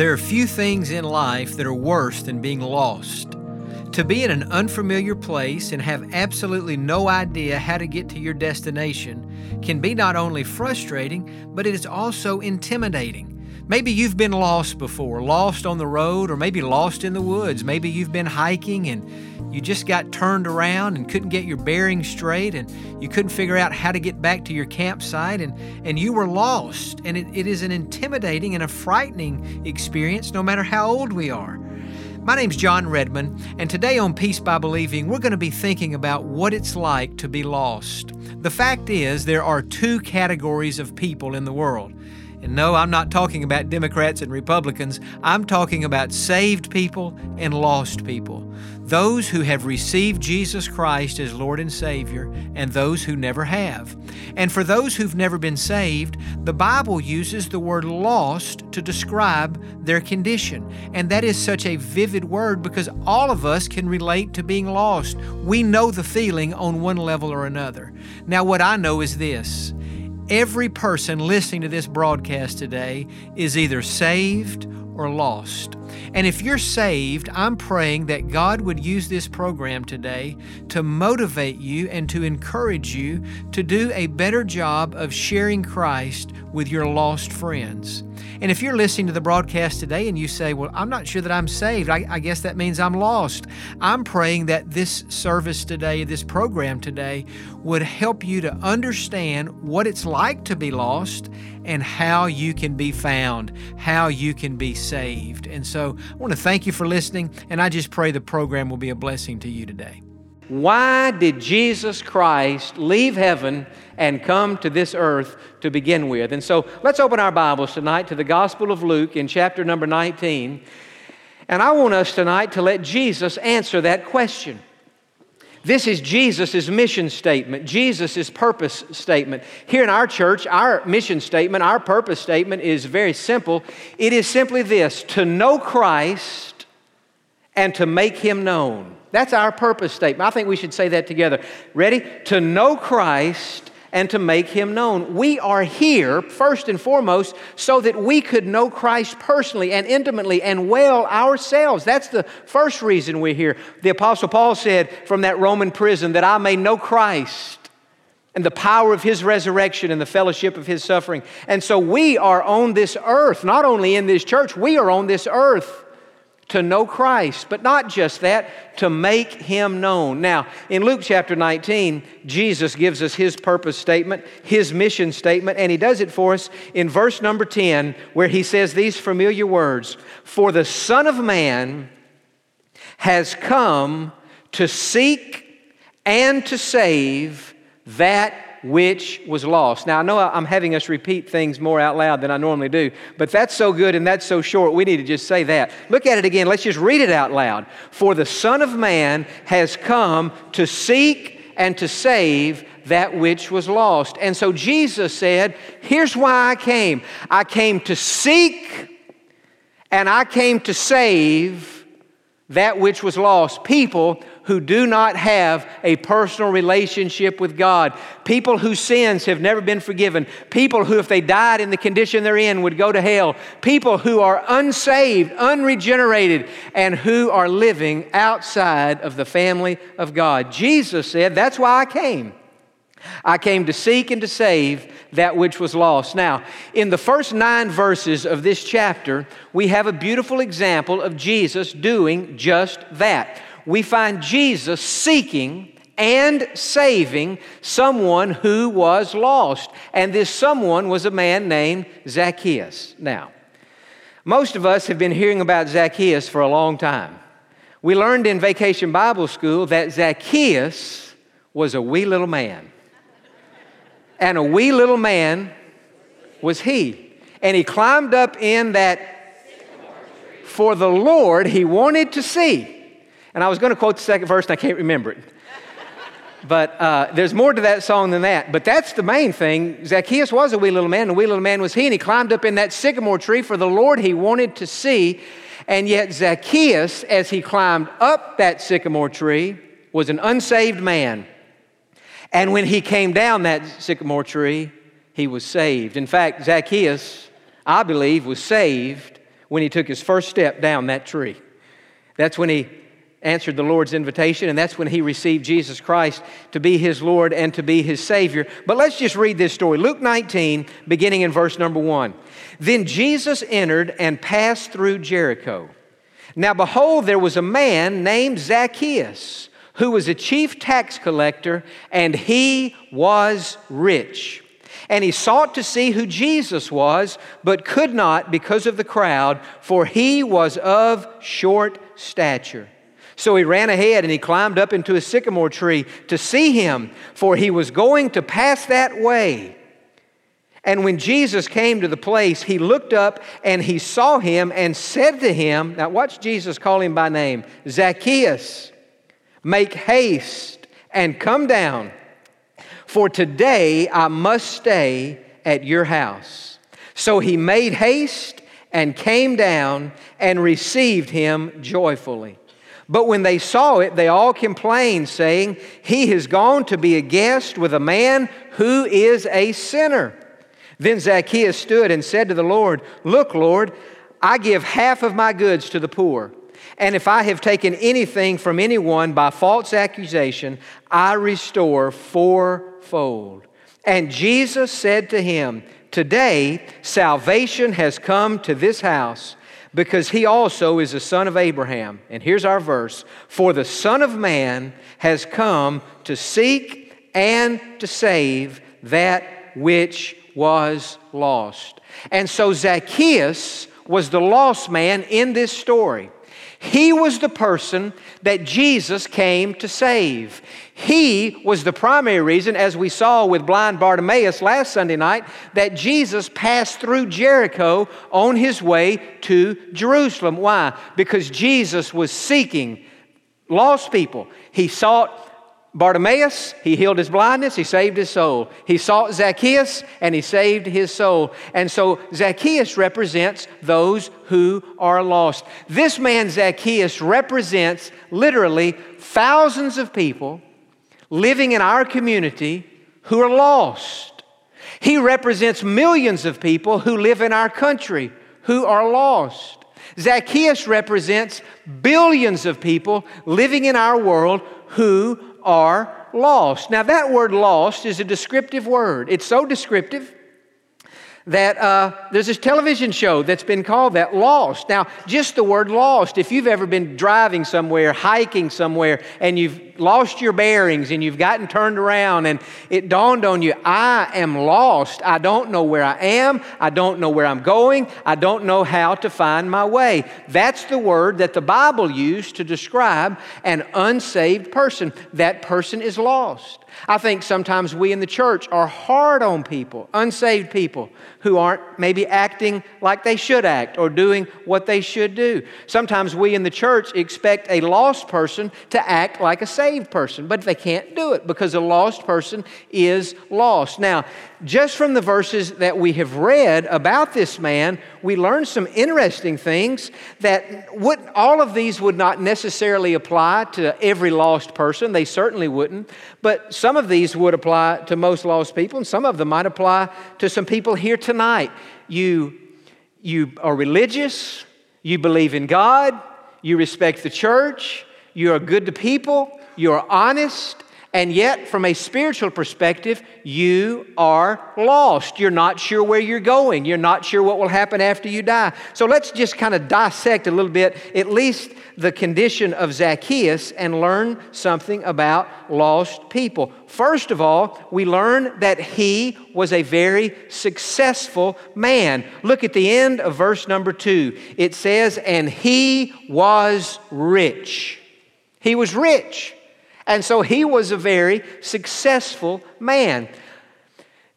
There are few things in life that are worse than being lost. To be in an unfamiliar place and have absolutely no idea how to get to your destination can be not only frustrating, but it is also intimidating. Maybe you've been lost before, lost on the road, or maybe lost in the woods. Maybe you've been hiking and you just got turned around and couldn't get your bearings straight and you couldn't figure out how to get back to your campsite and, and you were lost. And it, it is an intimidating and a frightening experience no matter how old we are. My name's Jon Redmond, and today on Peace by Believing, we're going to be thinking about what it's like to be lost. The fact is, there are two categories of people in the world. And no, I'm not talking about Democrats and Republicans. I'm talking about saved people and lost people. Those who have received Jesus Christ as Lord and Savior, and those who never have. And for those who've never been saved, the Bible uses the word lost to describe their condition. And that is such a vivid word because all of us can relate to being lost. We know the feeling on one level or another. Now, what I know is this Every person listening to this broadcast today is either saved or lost. And if you're saved, I'm praying that God would use this program today to motivate you and to encourage you to do a better job of sharing Christ with your lost friends. And if you're listening to the broadcast today and you say, Well, I'm not sure that I'm saved, I, I, guess that means I'm lost. I'm praying that this service today, this program today, would help you to understand what it's like to be lost and how you can be found, how you can be saved. And so I want to thank you for listening, and I just pray the program will be a blessing to you today. Why did Jesus Christ leave heaven and come to this earth to begin with? And so let's open our Bibles tonight to the Gospel of Luke in chapter number 19. And I want us tonight to let Jesus answer that question. This is Jesus' mission statement, Jesus' purpose statement. Here in our church, our mission statement, our purpose statement is very simple. It is simply this to know Christ and to make him known. That's our purpose statement. I think we should say that together. Ready? To know Christ and to make him known. We are here, first and foremost, so that we could know Christ personally and intimately and well ourselves. That's the first reason we're here. The Apostle Paul said from that Roman prison that I may know Christ and the power of his resurrection and the fellowship of his suffering. And so we are on this earth, not only in this church, we are on this earth to know Christ, but not just that, to make him known. Now, in Luke chapter 19, Jesus gives us his purpose statement, his mission statement, and he does it for us in verse number 10, where he says these familiar words For the Son of Man has come to seek and to save that which was lost. Now, I know I'm having us repeat things more out loud than I normally do, but that's so good and that's so short, we need to just say that. Look at it again. Let's just read it out loud. For the Son of Man has come to seek and to save that which was lost. And so Jesus said, Here's why I came I came to seek and I came to save that which was lost. People who do not have a personal relationship with God, people whose sins have never been forgiven, people who, if they died in the condition they're in, would go to hell, people who are unsaved, unregenerated, and who are living outside of the family of God. Jesus said, That's why I came. I came to seek and to save that which was lost. Now, in the first nine verses of this chapter, we have a beautiful example of Jesus doing just that we find Jesus seeking and saving someone who was lost. And this someone was a man named Zacchaeus. Now, most of us have been hearing about Zacchaeus for a long time. We learned in vacation Bible school that Zacchaeus was a wee little man. And a wee little man was he. And he climbed up in that for the Lord he wanted to see. And I was going to quote the second verse and I can't remember it. But uh, there's more to that song than that. But that's the main thing. Zacchaeus was a wee little man, and a wee little man was he, and he climbed up in that sycamore tree for the Lord he wanted to see. And yet, Zacchaeus, as he climbed up that sycamore tree, was an unsaved man. And when he came down that sycamore tree, he was saved. In fact, Zacchaeus, I believe, was saved when he took his first step down that tree. That's when he answered the Lord's invitation, and that's when he received Jesus Christ to be his Lord and to be his Savior. But let's just read this story Luke 19, beginning in verse number 1. Then Jesus entered and passed through Jericho. Now, behold, there was a man named Zacchaeus who was a chief tax collector, and he was rich. And he sought to see who Jesus was, but could not because of the crowd, for he was of short stature. So he ran ahead and he climbed up into a sycamore tree to see him, for he was going to pass that way. And when Jesus came to the place, he looked up and he saw him and said to him, Now watch Jesus call him by name Zacchaeus, make haste and come down, for today I must stay at your house. So he made haste and came down and received him joyfully. But when they saw it, they all complained, saying, He has gone to be a guest with a man who is a sinner. Then Zacchaeus stood and said to the Lord, Look, Lord, I give half of my goods to the poor. And if I have taken anything from anyone by false accusation, I restore fourfold. And Jesus said to him, Today salvation has come to this house because he also is a son of Abraham. And here's our verse For the Son of Man has come to seek and to save that which was lost. And so Zacchaeus was the lost man in this story. He was the person that Jesus came to save. He was the primary reason, as we saw with blind Bartimaeus last Sunday night, that Jesus passed through Jericho on his way to Jerusalem. Why? Because Jesus was seeking lost people. He sought Bartimaeus, he healed his blindness, he saved his soul. He sought Zacchaeus, and he saved his soul. And so Zacchaeus represents those who are lost. This man, Zacchaeus, represents literally thousands of people living in our community who are lost. He represents millions of people who live in our country who are lost. Zacchaeus represents billions of people living in our world who are lost. Now, that word lost is a descriptive word. It's so descriptive that uh, there's this television show that's been called that Lost. Now, just the word lost, if you've ever been driving somewhere, hiking somewhere, and you've lost your bearings and you've gotten turned around and it dawned on you, I am lost. I don't know where I am. I don't know where I'm going. I don't know how to find my way. That's the word that the Bible used to describe an unsaved person. That person is lost. I think sometimes we in the church are hard on people, unsaved people, who aren't maybe acting like they should act or doing what they should do. Sometimes we in the church expect a lost person to act like a saved person, but they can't do it because a lost person is lost. Now, just from the verses that we have read about this man, we learn some interesting things that would, all of these would not necessarily apply to every lost person. They certainly wouldn't. But some of these would apply to most lost people, and some of them might apply to some people here tonight. You, you are religious, you believe in God, you respect the church, you are good to people, you are honest, and yet, from a spiritual perspective, you are lost. You're not sure where you're going. You're not sure what will happen after you die. So let's just kind of dissect a little bit, at least the condition of Zacchaeus, and learn something about lost people. First of all, we learn that he was a very successful man. Look at the end of verse number two. It says, And he was rich. He was rich. And so he was a very successful man.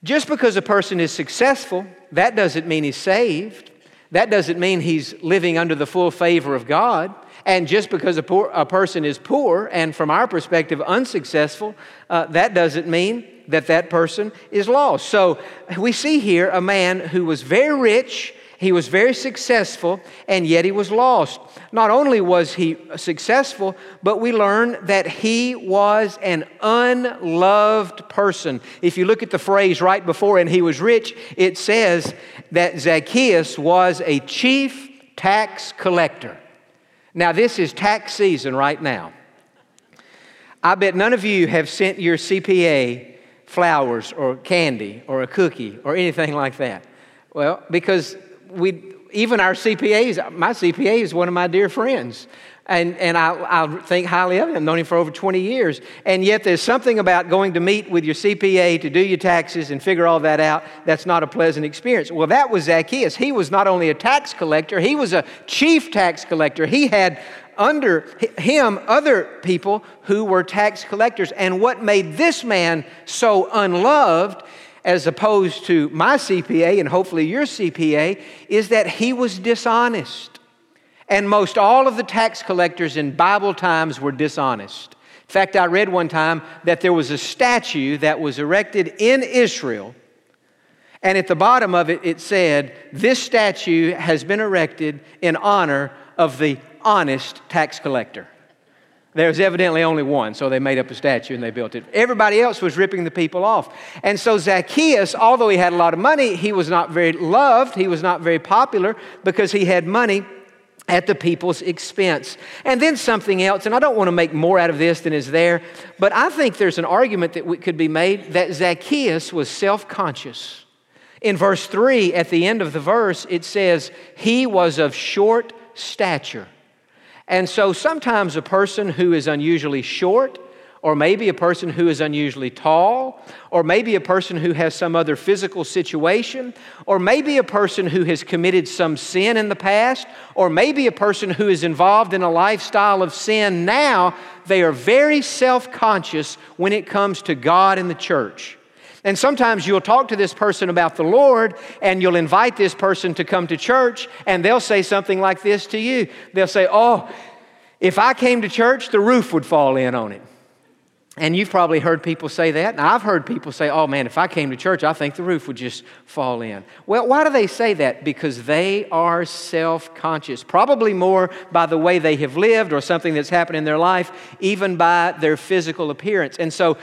Just because a person is successful, that doesn't mean he's saved. That doesn't mean he's living under the full favor of God. And just because a, poor, a person is poor and from our perspective unsuccessful, uh, that doesn't mean that that person is lost. So we see here a man who was very rich, he was very successful, and yet he was lost. Not only was he successful, but we learn that he was an unloved person. If you look at the phrase right before, and he was rich, it says that Zacchaeus was a chief tax collector. Now, this is tax season right now. I bet none of you have sent your CPA flowers or candy or a cookie or anything like that. Well, because we, even our CPAs, my CPA is one of my dear friends. And, and I, I think highly of him. I've known him for over 20 years. And yet, there's something about going to meet with your CPA to do your taxes and figure all that out that's not a pleasant experience. Well, that was Zacchaeus. He was not only a tax collector, he was a chief tax collector. He had under him other people who were tax collectors. And what made this man so unloved as opposed to my CPA and hopefully your CPA is that he was dishonest. And most all of the tax collectors in Bible times were dishonest. In fact, I read one time that there was a statue that was erected in Israel, and at the bottom of it, it said, This statue has been erected in honor of the honest tax collector. There's evidently only one, so they made up a statue and they built it. Everybody else was ripping the people off. And so Zacchaeus, although he had a lot of money, he was not very loved, he was not very popular because he had money at the people's expense. And then something else, and I don't want to make more out of this than is there, but I think there's an argument that could be made that Zacchaeus was self conscious. In verse 3, at the end of the verse, it says, He was of short stature. And so sometimes a person who is unusually short or maybe a person who is unusually tall, or maybe a person who has some other physical situation, or maybe a person who has committed some sin in the past, or maybe a person who is involved in a lifestyle of sin now, they are very self conscious when it comes to God and the church. And sometimes you'll talk to this person about the Lord and you'll invite this person to come to church and they'll say something like this to you. They'll say, Oh, if I came to church, the roof would fall in on it. And you've probably heard people say that. And I've heard people say, oh man, if I came to church, I think the roof would just fall in. Well, why do they say that? Because they are self conscious, probably more by the way they have lived or something that's happened in their life, even by their physical appearance. And so,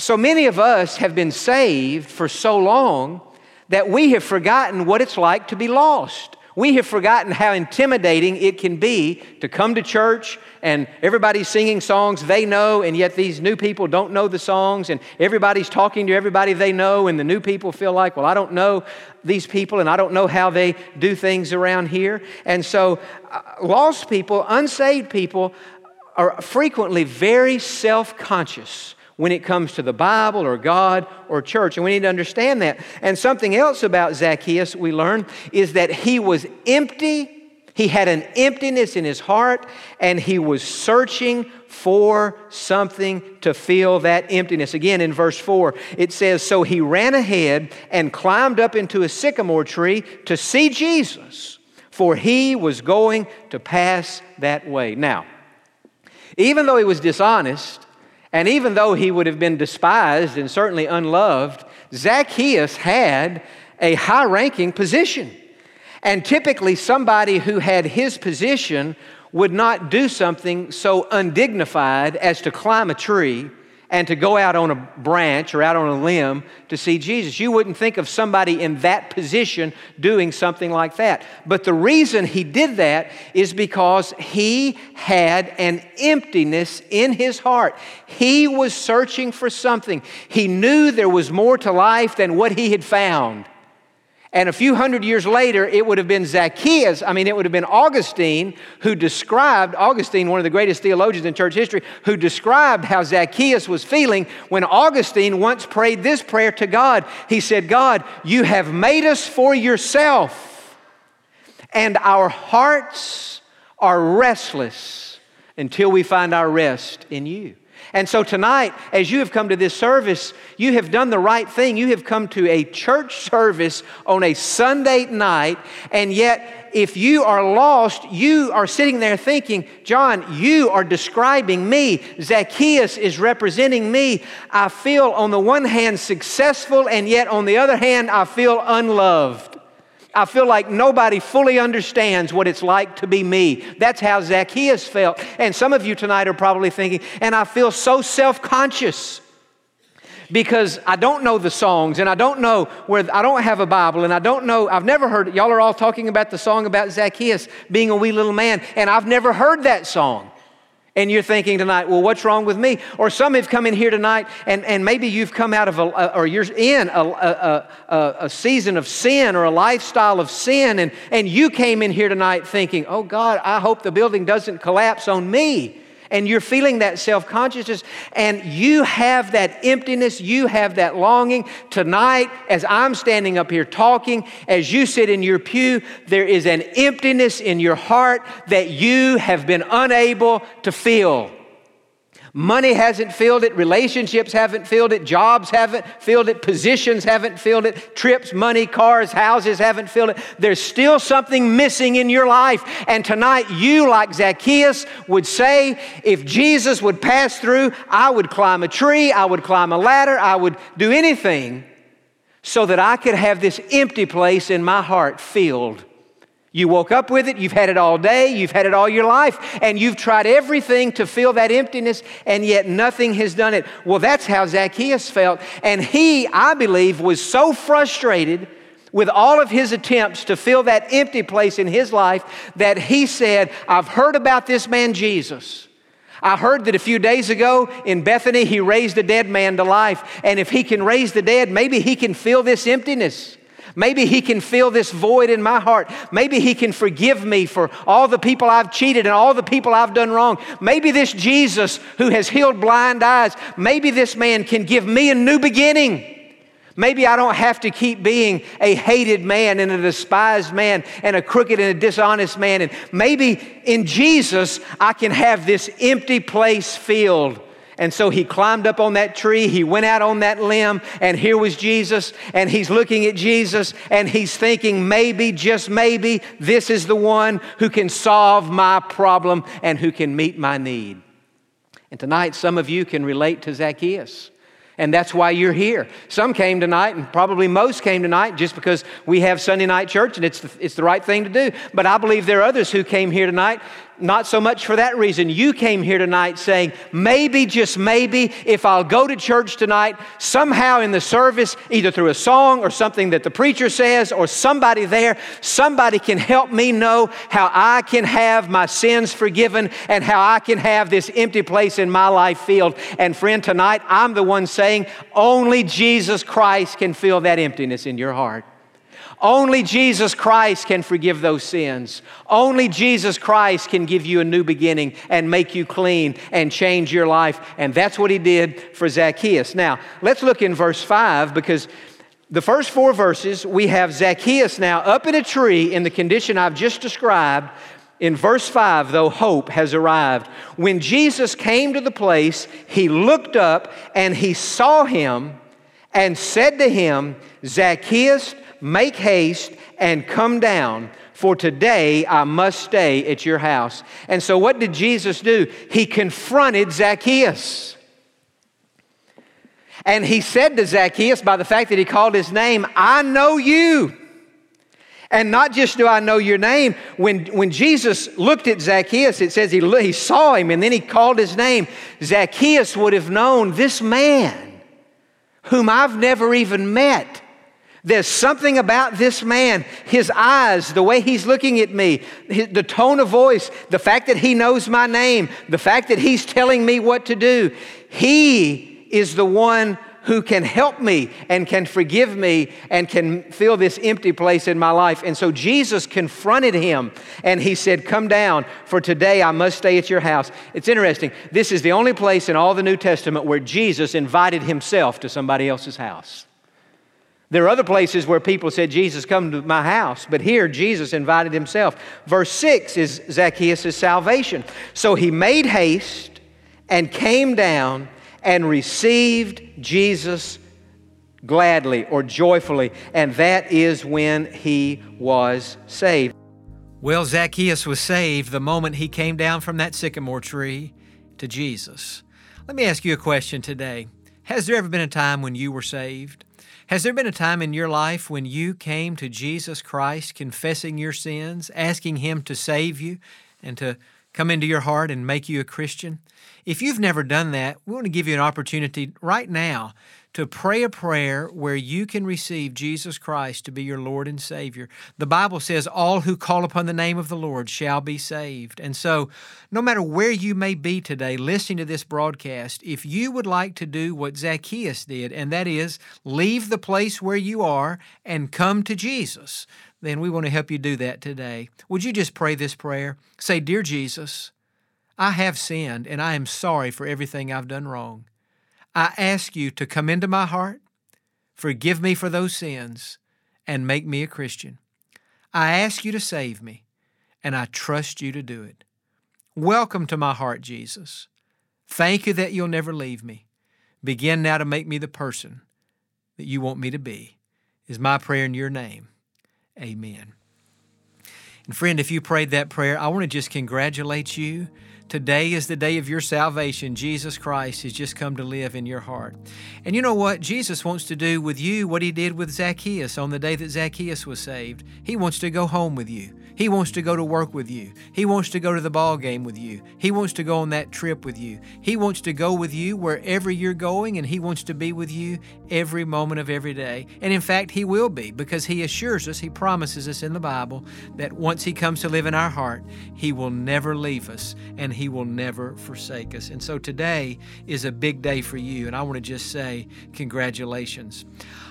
so many of us have been saved for so long that we have forgotten what it's like to be lost. We have forgotten how intimidating it can be to come to church and everybody's singing songs they know, and yet these new people don't know the songs, and everybody's talking to everybody they know, and the new people feel like, well, I don't know these people, and I don't know how they do things around here. And so, uh, lost people, unsaved people, are frequently very self conscious when it comes to the Bible or God or church. And we need to understand that. And something else about Zacchaeus we learn is that he was empty. He had an emptiness in his heart and he was searching for something to fill that emptiness. Again, in verse 4, it says, So he ran ahead and climbed up into a sycamore tree to see Jesus, for he was going to pass that way. Now, even though he was dishonest, and even though he would have been despised and certainly unloved, Zacchaeus had a high ranking position. And typically, somebody who had his position would not do something so undignified as to climb a tree and to go out on a branch or out on a limb to see Jesus. You wouldn't think of somebody in that position doing something like that. But the reason he did that is because he had an emptiness in his heart. He was searching for something. He knew there was more to life than what he had found. And a few hundred years later, it would have been Zacchaeus, I mean, it would have been Augustine who described, Augustine, one of the greatest theologians in church history, who described how Zacchaeus was feeling when Augustine once prayed this prayer to God. He said, God, you have made us for yourself, and our hearts are restless until we find our rest in you. And so tonight, as you have come to this service, you have done the right thing. You have come to a church service on a Sunday night, and yet, if you are lost, you are sitting there thinking, Jon, you are describing me. Zacchaeus is representing me. I feel, on the one hand, successful, and yet on the other hand, I feel unloved. I feel like nobody fully understands what it's like to be me. That's how Zacchaeus felt. And some of you tonight are probably thinking, and I feel so self conscious because I don't know the songs and I don't know where, I don't have a Bible and I don't know, I've never heard, y'all are all talking about the song about Zacchaeus being a wee little man, and I've never heard that song. And you're thinking tonight, well, what's wrong with me? Or some have come in here tonight, and, and maybe you've come out of a, or you're in a, a, a, a season of sin or a lifestyle of sin, and, and you came in here tonight thinking, oh God, I hope the building doesn't collapse on me and you're feeling that self consciousness, and you have that emptiness, you have that longing. Tonight, as I'm standing up here talking, as you sit in your pew, there is an emptiness in your heart that you have been unable to fill. Money hasn't filled it, relationships haven't filled it, jobs haven't filled it, positions haven't filled it, trips, money, cars, houses haven't filled it. There's still something missing in your life. And tonight, you, like Zacchaeus, would say, if Jesus would pass through, I would climb a tree, I would climb a ladder, I would do anything so that I could have this empty place in my heart filled you woke up with it, you've had it all day, you've had it all your life, and you've tried everything to fill that emptiness, and yet nothing has done it. Well, that's how Zacchaeus felt. And he, I believe, was so frustrated with all of his attempts to fill that empty place in his life that he said, I've heard about this man Jesus. I heard that a few days ago in Bethany, he raised a dead man to life. And if he can raise the dead, maybe he can fill this emptiness. Maybe He can fill this void in my heart. Maybe He can forgive me for all the people I've cheated and all the people I've done wrong. Maybe this Jesus who has healed blind eyes, maybe this man can give me a new beginning. Maybe I don't have to keep being a hated man and a despised man and a crooked and a dishonest man. And maybe in Jesus, I can have this empty place filled and so he climbed up on that tree, he went out on that limb, and here was Jesus, and he's looking at Jesus, and he's thinking, maybe, just maybe, this is the one who can solve my problem and who can meet my need. And tonight, some of you can relate to Zacchaeus. And that's why you're here. Some came tonight, and probably most came tonight just because we have Sunday night church and it's the, it's the right thing to do. But I believe there are others who came here tonight not so much for that reason. You came here tonight saying, maybe, just maybe, if I'll go to church tonight, somehow in the service, either through a song or something that the preacher says or somebody there, somebody can help me know how I can have my sins forgiven and how I can have this empty place in my life filled. And friend, tonight I'm the one saying, only Jesus Christ can fill that emptiness in your heart. Only Jesus Christ can forgive those sins. Only Jesus Christ can give you a new beginning and make you clean and change your life. And that's what he did for Zacchaeus. Now, let's look in verse 5 because the first four verses, we have Zacchaeus now up in a tree in the condition I've just described. In verse 5, though, hope has arrived. When Jesus came to the place, he looked up and he saw him and said to him, Zacchaeus, Make haste and come down, for today I must stay at your house. And so, what did Jesus do? He confronted Zacchaeus. And he said to Zacchaeus, by the fact that he called his name, I know you. And not just do I know your name, when, when Jesus looked at Zacchaeus, it says he, he saw him and then he called his name. Zacchaeus would have known this man whom I've never even met there's something about this man, his eyes, the way he's looking at me, the tone of voice, the fact that he knows my name, the fact that he's telling me what to do. He is the one who can help me and can forgive me and can fill this empty place in my life. And so Jesus confronted him and he said, Come down, for today I must stay at your house. It's interesting. This is the only place in all the New Testament where Jesus invited himself to somebody else's house. There are other places where people said, Jesus, come to my house. But here, Jesus invited himself. Verse 6 is Zacchaeus' salvation. So he made haste and came down and received Jesus gladly or joyfully, and that is when he was saved. Well, Zacchaeus was saved the moment he came down from that sycamore tree to Jesus. Let me ask you a question today. Has there ever been a time when you were saved? Has there been a time in your life when you came to Jesus Christ confessing your sins, asking Him to save you and to come into your heart and make you a Christian? If you've never done that, we want to give you an opportunity right now to pray a prayer where you can receive Jesus Christ to be your Lord and Savior. The Bible says, All who call upon the name of the Lord shall be saved. And so, no matter where you may be today listening to this broadcast, if you would like to do what Zacchaeus did, and that is leave the place where you are and come to Jesus, then we want to help you do that today. Would you just pray this prayer? Say, Dear Jesus, I have sinned and I am sorry for everything I've done wrong. I ask you to come into my heart, forgive me for those sins, and make me a Christian. I ask you to save me, and I trust you to do it. Welcome to my heart, Jesus. Thank you that you'll never leave me. Begin now to make me the person that you want me to be, is my prayer in your name. Amen. And friend, if you prayed that prayer, I want to just congratulate you Today is the day of your salvation. Jesus Christ has just come to live in your heart. And you know what? Jesus wants to do with you what he did with Zacchaeus on the day that Zacchaeus was saved. He wants to go home with you. He wants to go to work with you. He wants to go to the ball game with you. He wants to go on that trip with you. He wants to go with you wherever you're going, and He wants to be with you every moment of every day. And in fact, He will be because He assures us, He promises us in the Bible that once He comes to live in our heart, He will never leave us and He will never forsake us. And so today is a big day for you, and I want to just say congratulations.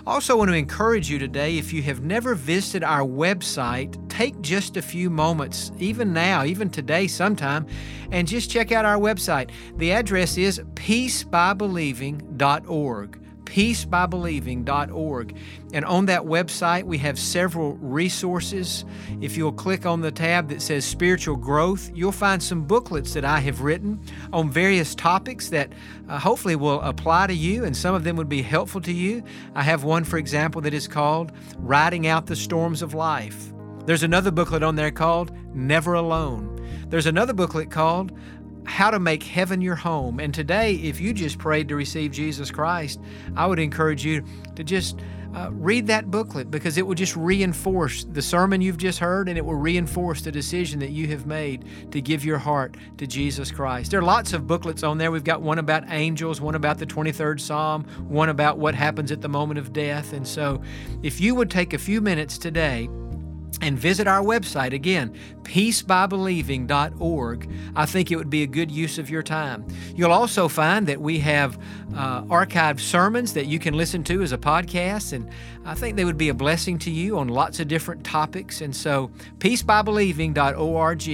Also want to encourage you today if you have never visited our website, take just a few moments, even now, even today, sometime, and just check out our website. The address is peacebybelieving.org peacebybelieving.org. And on that website, we have several resources. If you'll click on the tab that says Spiritual Growth, you'll find some booklets that I have written on various topics that uh, hopefully will apply to you, and some of them would be helpful to you. I have one, for example, that is called Riding Out the Storms of Life. There's another booklet on there called Never Alone. There's another booklet called how to make heaven your home. And today, if you just prayed to receive Jesus Christ, I would encourage you to just uh, read that booklet because it will just reinforce the sermon you've just heard and it will reinforce the decision that you have made to give your heart to Jesus Christ. There are lots of booklets on there. We've got one about angels, one about the 23rd Psalm, one about what happens at the moment of death. And so, if you would take a few minutes today, and visit our website again, peacebybelieving.org. I think it would be a good use of your time. You'll also find that we have uh, archived sermons that you can listen to as a podcast, and I think they would be a blessing to you on lots of different topics. And so, peacebybelieving.org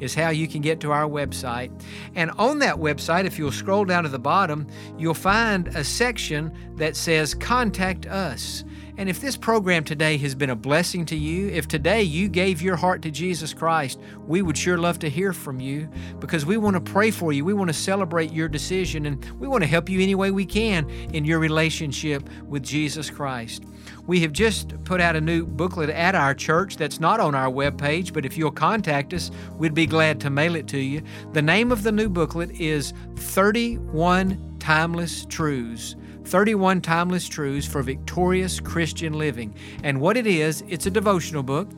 is how you can get to our website. And on that website, if you'll scroll down to the bottom, you'll find a section that says Contact Us. And if this program today has been a blessing to you, if today you gave your heart to Jesus Christ, we would sure love to hear from you because we want to pray for you. We want to celebrate your decision and we want to help you any way we can in your relationship with Jesus Christ. We have just put out a new booklet at our church that's not on our webpage, but if you'll contact us, we'd be glad to mail it to you. The name of the new booklet is 31 Timeless Truths. 31 Timeless Truths for Victorious Christian Living. And what it is, it's a devotional book,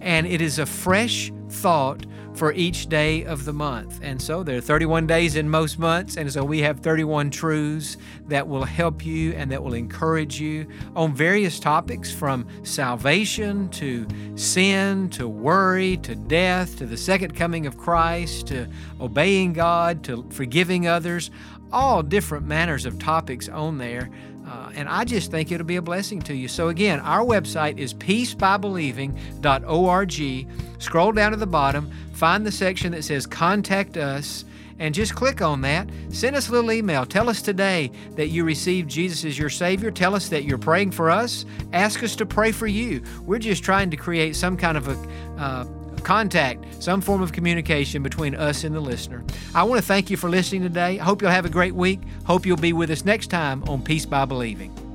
and it is a fresh thought for each day of the month. And so there are 31 days in most months, and so we have 31 truths that will help you and that will encourage you on various topics from salvation to sin to worry to death to the second coming of Christ to obeying God to forgiving others all different manners of topics on there. Uh, and I just think it'll be a blessing to you. So, again, our website is peacebybelieving.org. Scroll down to the bottom, find the section that says Contact Us, and just click on that. Send us a little email. Tell us today that you received Jesus as your Savior. Tell us that you're praying for us. Ask us to pray for you. We're just trying to create some kind of a uh, contact, some form of communication between us and the listener. I want to thank you for listening today. I hope you'll have a great week. Hope you'll be with us next time on Peace by Believing.